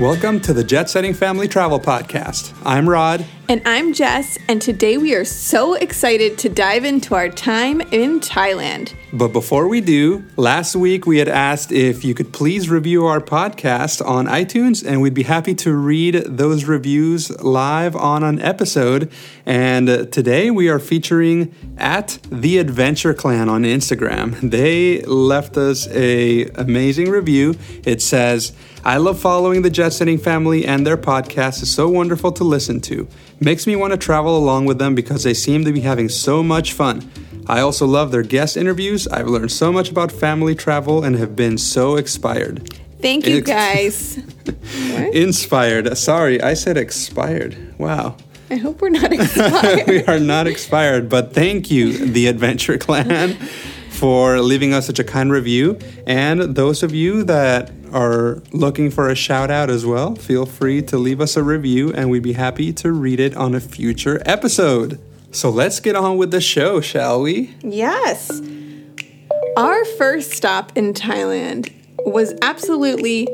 Welcome to the Jet Setting Family Travel Podcast. I'm Rod. And I'm Jess, and today we are so excited to dive into our time in Thailand. But before we do, last week we had asked if you could please review our podcast on iTunes, and we'd be happy to read those reviews live on an episode. And today we are featuring at the Adventure Clan on Instagram. They left us a amazing review. It says, I love following the Jet Setting family and their podcast is so wonderful to listen to. Makes me want to travel along with them because they seem to be having so much fun. I also love their guest interviews. I've learned so much about family travel and have been so inspired. Thank you, guys. inspired. Sorry, I said expired. Wow. I hope we're not expired. we are not expired, but thank you, the Adventure Clan, for leaving us such a kind review. And those of you that are looking for a shout out as well, feel free to leave us a review and we'd be happy to read it on a future episode. So let's get on with the show, shall we? Yes. Our first stop in Thailand was absolutely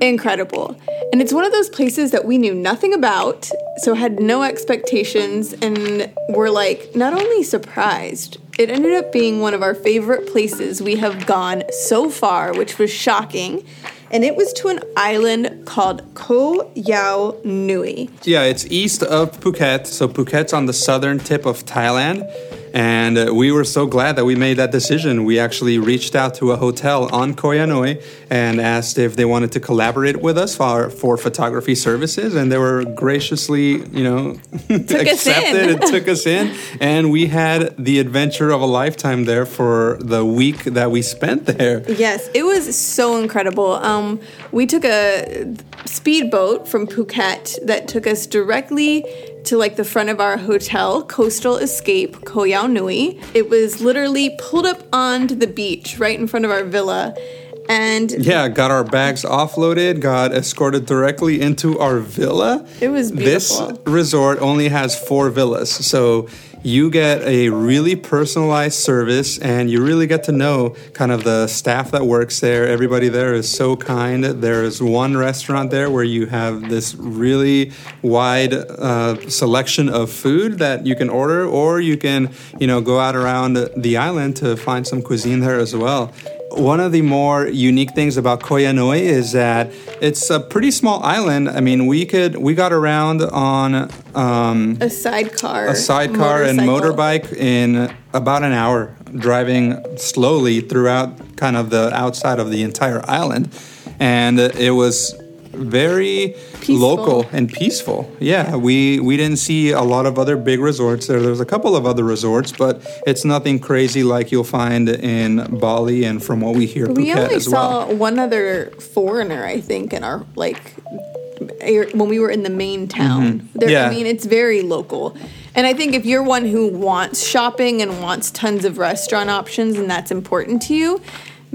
incredible. And it's one of those places that we knew nothing about, so had no expectations, and were like not only surprised, it ended up being one of our favorite places we have gone so far, which was shocking and it was to an island called Koh Yao Noi. Yeah, it's east of Phuket. So Phuket's on the southern tip of Thailand. And uh, we were so glad that we made that decision. We actually reached out to a hotel on Koh Yao Noi and asked if they wanted to collaborate with us for, for photography services. And they were graciously, you know, accepted and took us in. And we had the adventure of a lifetime there for the week that we spent there. Yes, it was so incredible. Um, we took a speedboat from Phuket that took us directly to like the front of our hotel, Coastal Escape Koh Yao Noi. It was literally pulled up onto the beach right in front of our villa. And yeah, got our bags offloaded, got escorted directly into our villa. It was beautiful. This resort only has four villas. So you get a really personalized service and you really get to know kind of the staff that works there. Everybody there is so kind. There's one restaurant there where you have this really wide uh, selection of food that you can order, or you can, you know, go out around the island to find some cuisine there as well. One of the more unique things about Koh Yao Noi is that it's a pretty small island. I mean, we could we got around on um, a sidecar, a sidecar and motorbike in about an hour, driving slowly throughout kind of the outside of the entire island, and it was very peaceful. local and peaceful. Yeah, we we didn't see a lot of other big resorts there. There's a couple of other resorts, but it's nothing crazy like you'll find in Bali and from what we hear, we Phuket only as saw one other foreigner, I think, in our like when we were in the main town. Mm-hmm. There, yeah. I mean, it's very local. And I think if you're one who wants shopping and wants tons of restaurant options and that's important to you,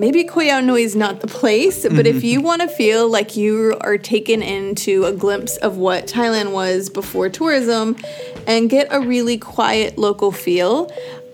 maybe Koh Yao Noi is not the place, but mm-hmm. if you want to feel like you are taken into a glimpse of what Thailand was before tourism and get a really quiet local feel,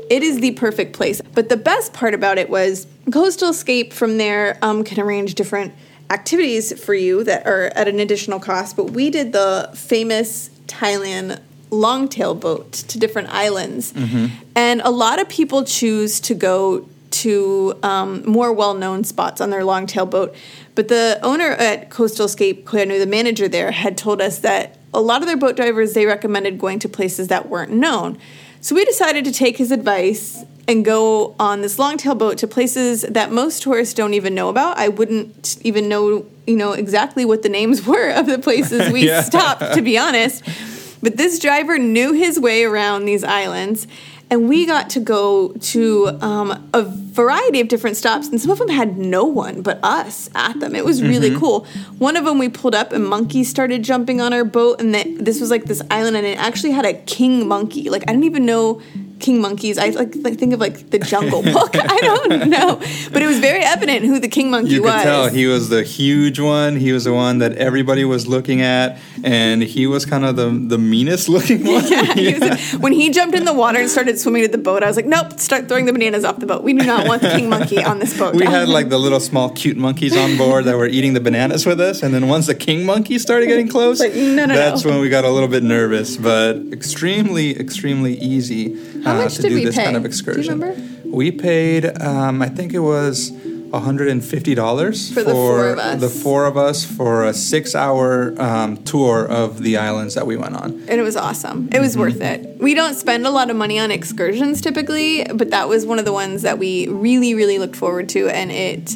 it is the perfect place. But the best part about it was Coastal Escape from there um, can arrange different activities for you that are at an additional cost. But we did the famous Thailand longtail boat to different islands. Mm-hmm. And a lot of people choose to go to um, more well-known spots on their longtail boat. But the owner at Coastal Escape, Koh Yao Noi, the manager there, had told us that a lot of their boat drivers they recommended going to places that weren't known. So we decided to take his advice and go on this longtail boat to places that most tourists don't even know about. I wouldn't even know, you know, exactly what the names were of the places we yeah. stopped, to be honest. But this driver knew his way around these islands and we got to go to um, a variety of different stops and some of them had no one but us at them. It was really mm-hmm. cool. One of them we pulled up and monkeys started jumping on our boat and this was like this island and it actually had a king monkey. Like i didn't even know king monkeys. I like, like think of like the Jungle Book. I don't know, but it was very evident who the king monkey You was. could tell he was the huge one. He was the one that everybody was looking at, and he was kind of the the meanest looking one. Yeah, he was- when he jumped in the water and started swimming to the boat, I was like, nope, start throwing the bananas off the boat. We do not want the king monkey on this boat. We had like the little small cute monkeys on board that were eating the bananas with us, and then once the king monkey started getting close, Like, no, no, that's no. when we got a little bit nervous. But extremely, extremely easy How uh, much to did do we this pay? kind of Do you excursion. remember? We paid, um, I think it was. $150 For the four of us. the four of us for a six hour um, tour of the islands that we went on. and it was awesome. It was Mm-hmm. worth it. We don't spend a lot of money on excursions typically, but that was one of the ones that we really, really looked forward to, and it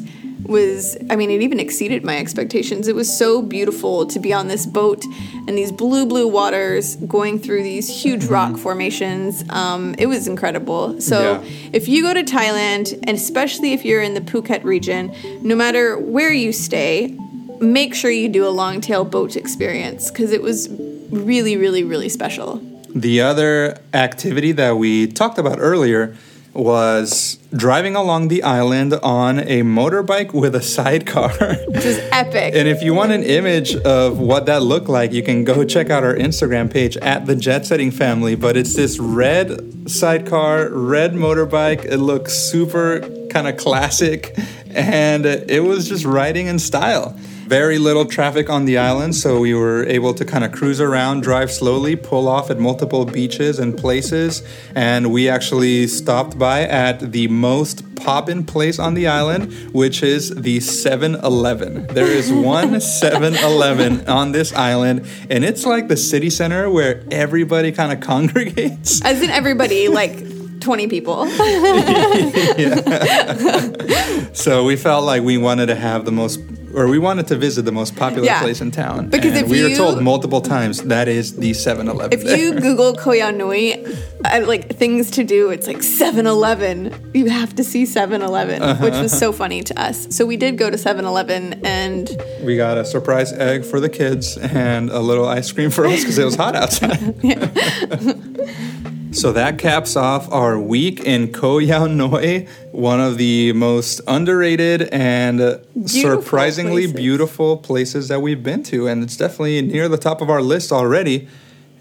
was i mean it even exceeded my expectations. It was so beautiful to be on this boat and these blue blue waters going through these huge rock formations. Um, it was incredible. So Yeah. if you go to thailand and especially if you're in the phuket region no matter where you stay make sure you do a long tail boat experience because it was really really really special. The other activity that we talked about earlier was driving along the island on a motorbike with a sidecar. which is epic and if you want an image of what that looked like, you can go check out our Instagram page at the Jet Setting Family. But it's this red sidecar, red motorbike. It looks super kind of classic, and it was just riding in style. Very little traffic on the island, so we were able to kind of cruise around, drive slowly, pull off at multiple beaches and places. And we actually stopped by at the most pop in place on the island, which is the 7 Eleven. There is one 7 Eleven on this island, and it's like the city center where everybody kind of congregates. as in everybody like 20 people So we felt like we wanted to have the most, or we wanted to visit the most popular Yeah. place in town. Because And if we were told multiple times that is the 7 Eleven. If you Google Koh Yao Noi, Nui, like things to do, it's like 7 Eleven. You have to see 7 Eleven, uh-huh. which was so funny to us. So we did go to 7 Eleven and we got a surprise egg for the kids and a little ice cream for us because it was hot outside. so that caps off our week in Koh Yao Noi, one of the most underrated and surprisingly places. beautiful places that we've been to. And it's definitely near the top of our list already.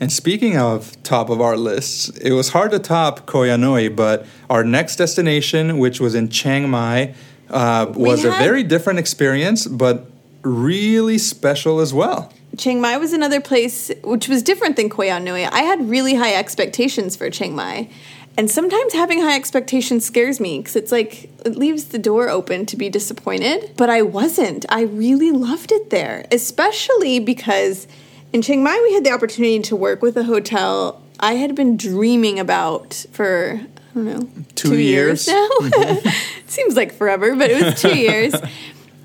And speaking of top of our lists, it was hard to top Koh Yao Noi, but our next destination, which was in Chiang Mai, uh, was a very different experience, but really special as well. Chiang Mai was another place which was different than Koh Nui. I had really high expectations for Chiang Mai. And sometimes having high expectations scares me because it's like it leaves the door open to be disappointed. But I wasn't. I really loved it there, especially because in Chiang Mai we had the opportunity to work with a hotel I had been dreaming about for I don't know Two years. now. Mm-hmm. Seems like forever, but it was two years.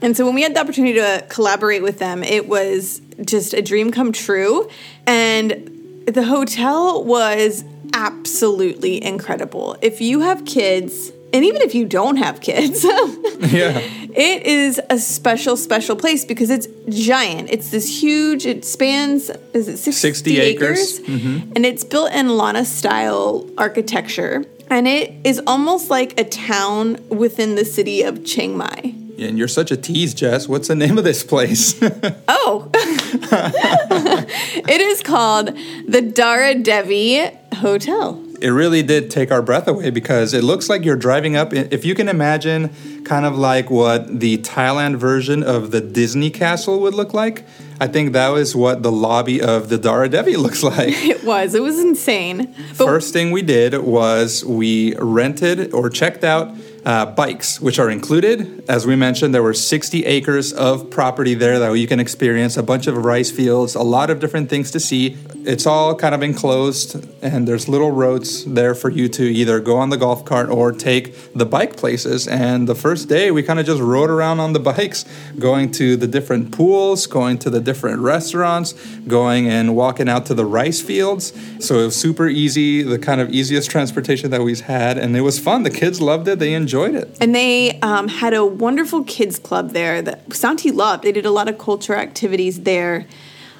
And so when we had the opportunity to collaborate with them, it was just a dream come true. And the hotel was absolutely incredible. If you have kids, and even if you don't have kids, Yeah. it is a special, special place because it's giant. It's this huge, it spans, is it 60, 60 acres. Mm-hmm. And it's built in Lanna style architecture. And it is almost like a town within the city of Chiang Mai. And you're such a tease, Jess. What's the name of this place? Oh, it is called the Dhara Dhevi Hotel. it really did take our breath away because it looks like you're driving up. If you can imagine, kind of like what the Thailand version of the Disney castle would look like, I think that was what the lobby of the Dhara Dhevi looks like. It was. It was insane. But First thing we did was we rented or checked out uh, bikes, which are included. As we mentioned, there were 60 acres of property there that you can experience, a bunch of rice fields, a lot of different things to see. It's all kind of enclosed, and there's little roads there for you to either go on the golf cart or take the bike places. And the first day, we kind of just rode around on the bikes, going to the different pools, going to the different restaurants, going and walking out to the rice fields. So it was super easy, the kind of easiest transportation that we've had, and it was fun. The kids loved it, they enjoyed it. And they um, had a wonderful kids club there that Santi loved. They did a lot of culture activities there.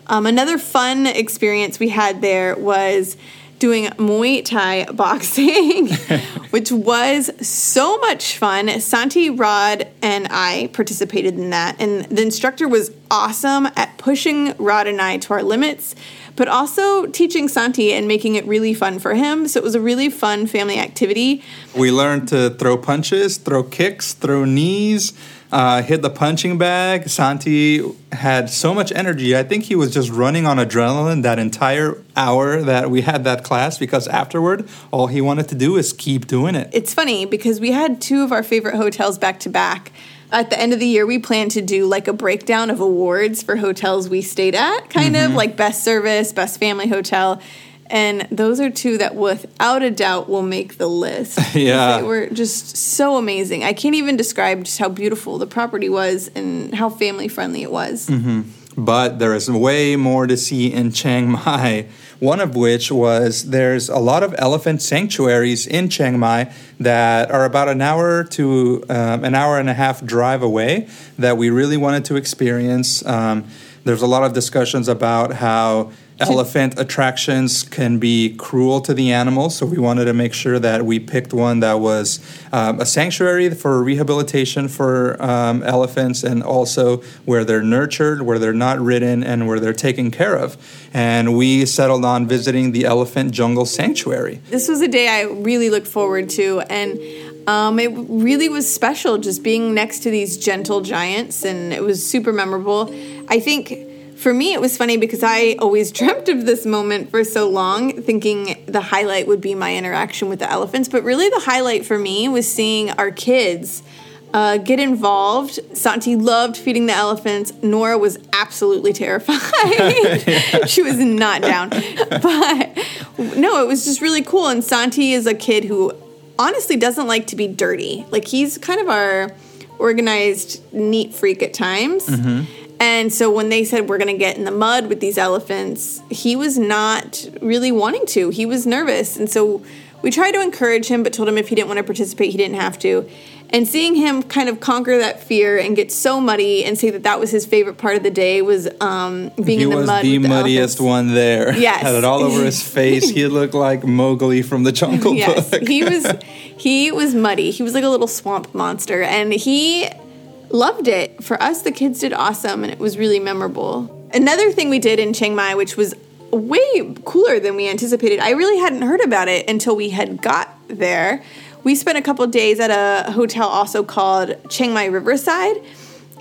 Um, another fun experience we had there was doing Muay Thai boxing, which was so much fun. Santi, Rod, and I participated in that. And the instructor was awesome at pushing Rod and I to our limits, but also teaching Santi and making it really fun for him. So it was a really fun family activity. We learned to throw punches, throw kicks, throw knees uh, hit the punching bag. Santi had so much energy. I think he was just running on adrenaline that entire hour that we had that class because afterward, all he wanted to do is keep doing it. It's funny because we had two of our favorite hotels back to back. At the end of the year, we plan to do like a breakdown of awards for hotels we stayed at, kind mm-hmm. of like best service, best family hotel. And those are two that, without a doubt, will make the list. yeah. They were just so amazing. I can't even describe just how beautiful the property was and how family friendly it was. Mm-hmm. But there is way more to see in Chiang Mai. One of which was there's a lot of elephant sanctuaries in Chiang Mai that are about an hour to um, an hour and a half drive away that we really wanted to experience. Um, there's a lot of discussions about how elephant attractions can be cruel to the animals, so we wanted to make sure that we picked one that was um, a sanctuary for rehabilitation for um, elephants and also where they're nurtured, where they're not ridden, and where they're taken care of. And we settled on visiting the Elephant Jungle Sanctuary. This was a day I really looked forward to, and um, it really was special just being next to these gentle giants, and it was super memorable. I think for me, it was funny because I always dreamt of this moment for so long, thinking the highlight would be my interaction with the elephants. But really, the highlight for me was seeing our kids uh, get involved. Santi loved feeding the elephants. Nora was absolutely terrified. she was not down. But no, it was just really cool. And Santi is a kid who honestly doesn't like to be dirty. Like, he's kind of our organized, neat freak at times. Mm-hmm and so when they said we're going to get in the mud with these elephants, he was not really wanting to. He was nervous. And so we tried to encourage him, but told him if he didn't want to participate, he didn't have to. And seeing him kind of conquer that fear and get so muddy and say that that was his favorite part of the day was um, being he in the was mud. the the muddiest one there. Yes. had it all over his face. he looked like Mowgli from the Jungle yes, Book. he was. He was muddy. He was like a little swamp monster, and he loved it. For us, the kids did awesome and it was really memorable. Another thing we did in Chiang Mai, which was way cooler than we anticipated, I really hadn't heard about it until we had got there. We spent a couple days at a hotel also called Chiang Mai Riverside.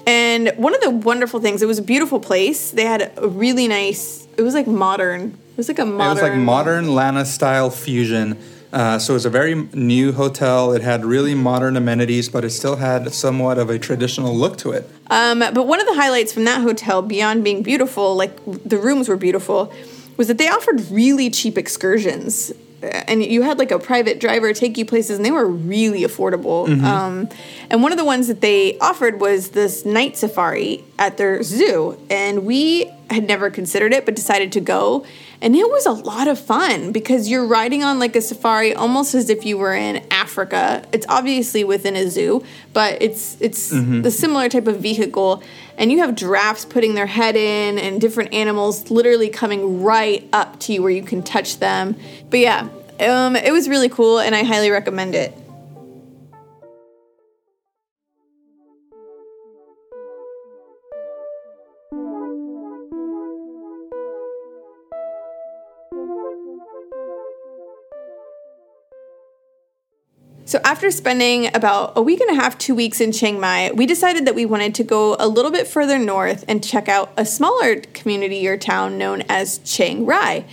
And one of the wonderful things, it was a beautiful place. They had a really nice, it was like modern. It was like a modern. It was like modern Lanna style fusion uh, so it was a very new hotel. It had really modern amenities, but it still had somewhat of a traditional look to it. Um, but one of the highlights from that hotel, beyond being beautiful, like the rooms were beautiful, was that they offered really cheap excursions. And you had like a private driver take you places, and they were really affordable. Mm-hmm. Um, and one of the ones that they offered was this night safari at their zoo. And we had never considered it, but decided to go and it was a lot of fun because you're riding on like a safari almost as if you were in Africa. It's obviously within a zoo, but it's it's mm-hmm. the similar type of vehicle. And you have giraffes putting their head in and different animals literally coming right up to you where you can touch them. But yeah, um, it was really cool and I highly recommend it. So, after spending about a week and a half, two weeks in Chiang Mai, we decided that we wanted to go a little bit further north and check out a smaller community or town known as Chiang Rai.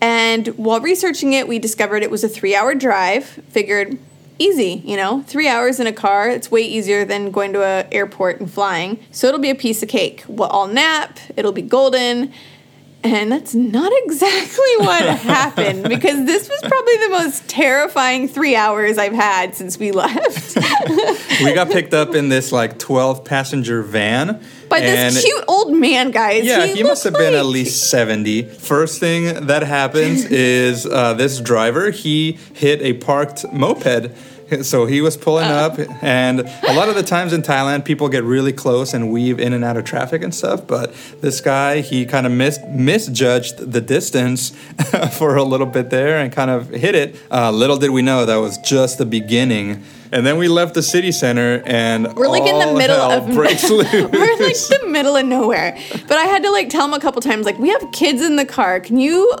And while researching it, we discovered it was a three hour drive. Figured easy, you know, three hours in a car. It's way easier than going to an airport and flying. So it'll be a piece of cake. We'll all nap, it'll be golden, and that's not exactly what happened because this was probably the most terrifying three hours I've had since we left. we got picked up in this like 12 passenger van. By this cute old man, guys. Yeah, he, he must have like... been at least 70. First thing that happens is uh, this driver, he hit a parked moped So he was pulling up, and a lot of the times in Thailand, people get really close and weave in and out of traffic and stuff. But this guy, he kind of mis- misjudged the distance for a little bit there and kind of hit it. Uh, little did we know that was just the beginning. And then we left the city center, and We're like in the middle of breaks loose. We're like the middle of nowhere. But I had to like tell him a couple times, like, we have kids in the car. Can you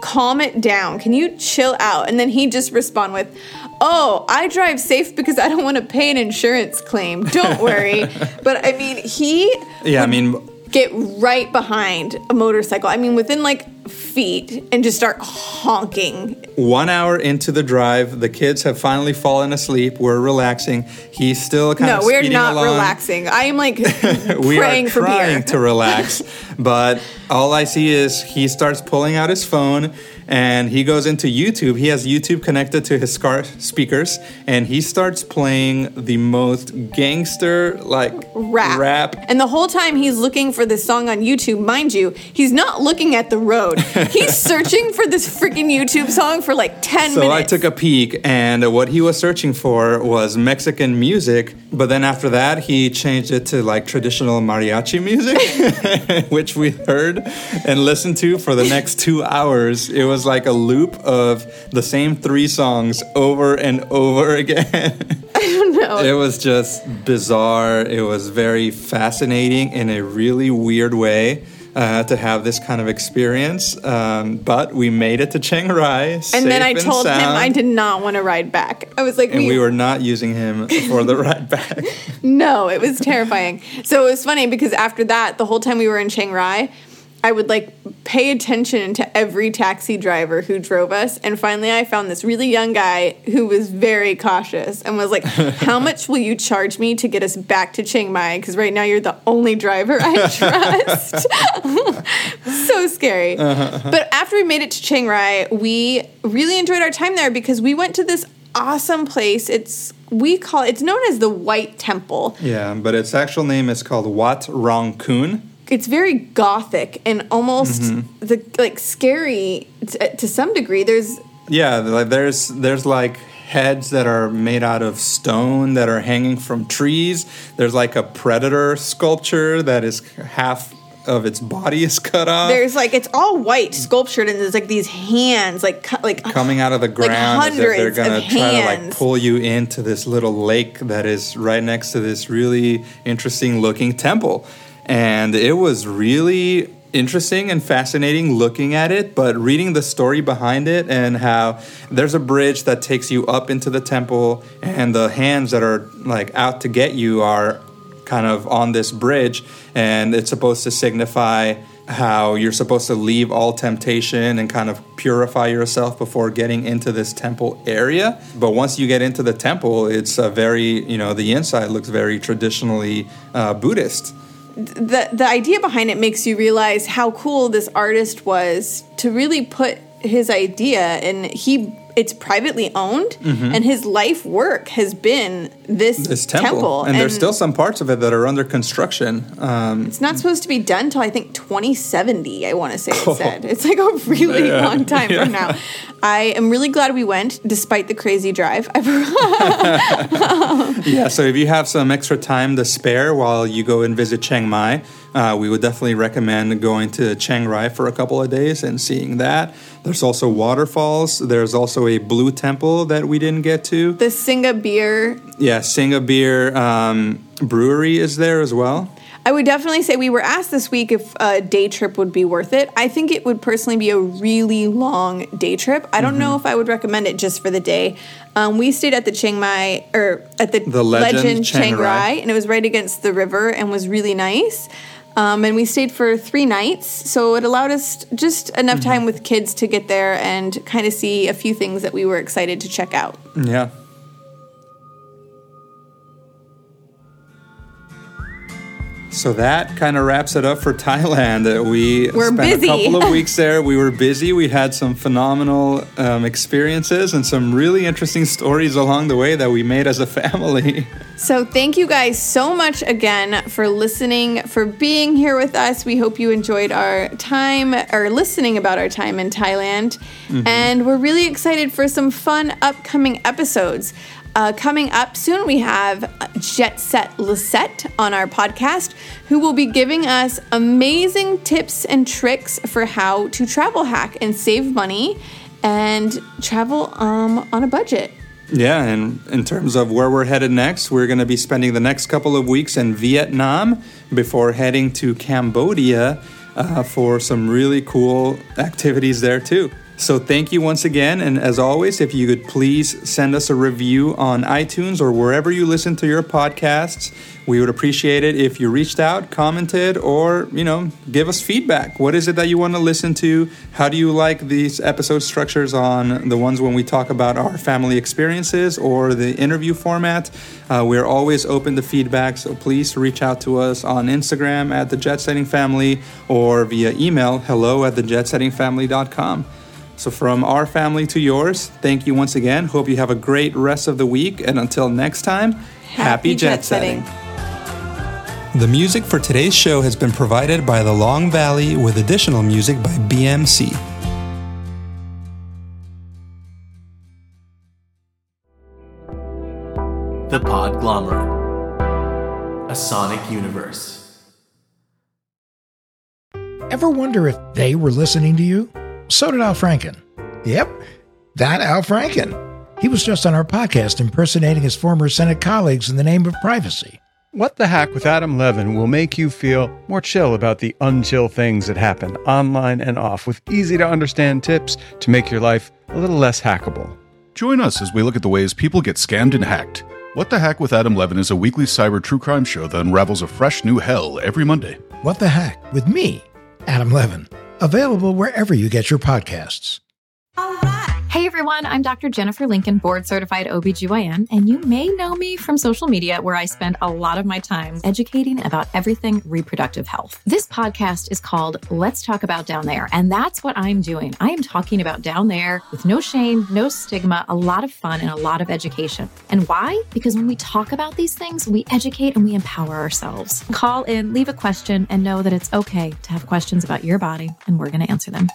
calm it down? Can you chill out? And then he just respond with, Oh, I drive safe because I don't want to pay an insurance claim. Don't worry. but I mean, he yeah, I mean, get right behind a motorcycle. I mean, within like feet and just start honking. One hour into the drive, the kids have finally fallen asleep. We're relaxing. He's still kind No, of no, we're not along. relaxing. I am like we praying are for trying beer. to relax, but all I see is he starts pulling out his phone and he goes into YouTube. He has YouTube connected to his car speakers, and he starts playing the most gangster like rap. rap. And the whole time he's looking for this song on YouTube, mind you, he's not looking at the road. He's searching for this freaking YouTube song for like 10 So minutes. So I took a peek, and what he was searching for was Mexican music. But then after that, he changed it to like traditional mariachi music, which we heard and listened to for the next two hours. It was like a loop of the same three songs over and over again. It was just bizarre. It was very fascinating in a really weird way. Uh, to have this kind of experience, um, but we made it to Chiang Rai. and then I safe told him I did not want to ride back. I was like, and we were not using him for the ride back. No, it was terrifying. So it was funny because after that, the whole time we were in Chiang Rai, I would like pay attention to every taxi driver who drove us. And finally, I found this really young guy who was very cautious and was like, How much will you charge me to get us back to Chiang Mai? Because right now you're the only driver I trust. so scary. Uh-huh. But after we made it to Chiang Rai, we really enjoyed our time there because we went to this awesome place. It's we call it's known as the White Temple. Yeah, but its actual name is called Wat Rong Khun. It's very gothic and almost mm-hmm. the like scary t- uh, to some degree. There's Yeah, like there's there's like heads that are made out of stone that are hanging from trees. There's like a predator sculpture that is half of its body is cut off. there's like it's all white sculptured and there's like these hands like cu- like coming out of the ground as if they're gonna of try to like pull you into this little lake that is right next to this really interesting looking temple. And it was really interesting and fascinating looking at it, but reading the story behind it and how there's a bridge that takes you up into the temple and the hands that are like out to get you are kind of on this bridge. And it's supposed to signify how you're supposed to leave all temptation and kind of purify yourself before getting into this temple area. But once you get into the temple it's a very you know the inside looks very traditionally uh, buddhist the the idea behind it makes you realize how cool this artist was to really put his idea and he it's privately owned and his life work has been this, Mm-hmm. this temple, and, there's still some parts of it that are under construction um, It's not supposed to be done till I think 2070. I want to say it said. It's like a really Yeah. long time Yeah. from now. I am really glad we went, despite the crazy drive. Yeah, so if you have some extra time to spare while you go and visit Chiang Mai, uh, we would definitely recommend going to Chiang Rai for a couple of days and seeing that. There's also waterfalls. There's also a blue temple that we didn't get to. the Singha beer. Yeah, Singha Beer um, Brewery is there as well. I would definitely say we were asked this week if a day trip would be worth it. I think it would personally be a really long day trip. I don't Mm-hmm. know if I would recommend it just for the day. Um, we stayed at the Chiang Mai or at the, The Legend Chiang Chiang. Rai, and it was right against the river and was really nice. Um, and we stayed for three nights, so it allowed us just enough Mm-hmm. time with kids to get there and kind of see a few things that we were excited to check out. Yeah. So that kind of wraps it up for Thailand. We We're spent busy. a couple of weeks there. We were busy. We had some phenomenal um, experiences and some really interesting stories along the way that we made as a family. So, thank you guys so much again for listening, for being here with us. We hope you enjoyed our time or listening about our time in Thailand. And we're really excited for some fun upcoming episodes. Uh, coming up soon, we have Jet Set Lisette on our podcast, who will be giving us amazing tips and tricks for how to travel hack and save money and travel um, on a budget. Yeah, and in terms of where we're headed next, we're going to be spending the next couple of weeks in Vietnam before heading to Cambodia uh, for some really cool activities there too. So thank you once again. And as always, if you could please send us a review on iTunes or wherever you listen to your podcasts, we would appreciate it if you reached out, commented, or, you know, give us feedback. What is it that you want to listen to? How do you like these episode structures on the ones when we talk about our family experiences or the interview format? Uh, we're always open to feedback, so please reach out to us on Instagram at the Jet Setting Family or via email hello at thejetsettingfamily.com. So, from our family to yours, thank you once again. Hope you have a great rest of the week. And until next time, happy, happy jet, jet setting. setting. The music for today's show has been provided by The Long Valley with additional music by BMC. The Podglomerate, a sonic universe. Ever wonder if they were listening to you? So did Al Franken. Yep, that Al Franken. He was just on our podcast impersonating his former Senate colleagues in the name of privacy. What the Hack with Adam Levin will make you feel more chill about the unchill things that happen online and off with easy to understand tips to make your life a little less hackable. Join us as we look at the ways people get scammed and hacked. What the Hack with Adam Levin is a weekly cyber true crime show that unravels a fresh new hell every Monday. What the Hack with me, Adam Levin. Available wherever you get your podcasts. Hey everyone, I'm Dr. Jennifer Lincoln, board certified OBGYN, and you may know me from social media where I spend a lot of my time educating about everything reproductive health. This podcast is called Let's Talk About Down There, and that's what I'm doing. I am talking about down there with no shame, no stigma, a lot of fun, and a lot of education. And why? Because when we talk about these things, we educate and we empower ourselves. Call in, leave a question, and know that it's okay to have questions about your body, and we're going to answer them.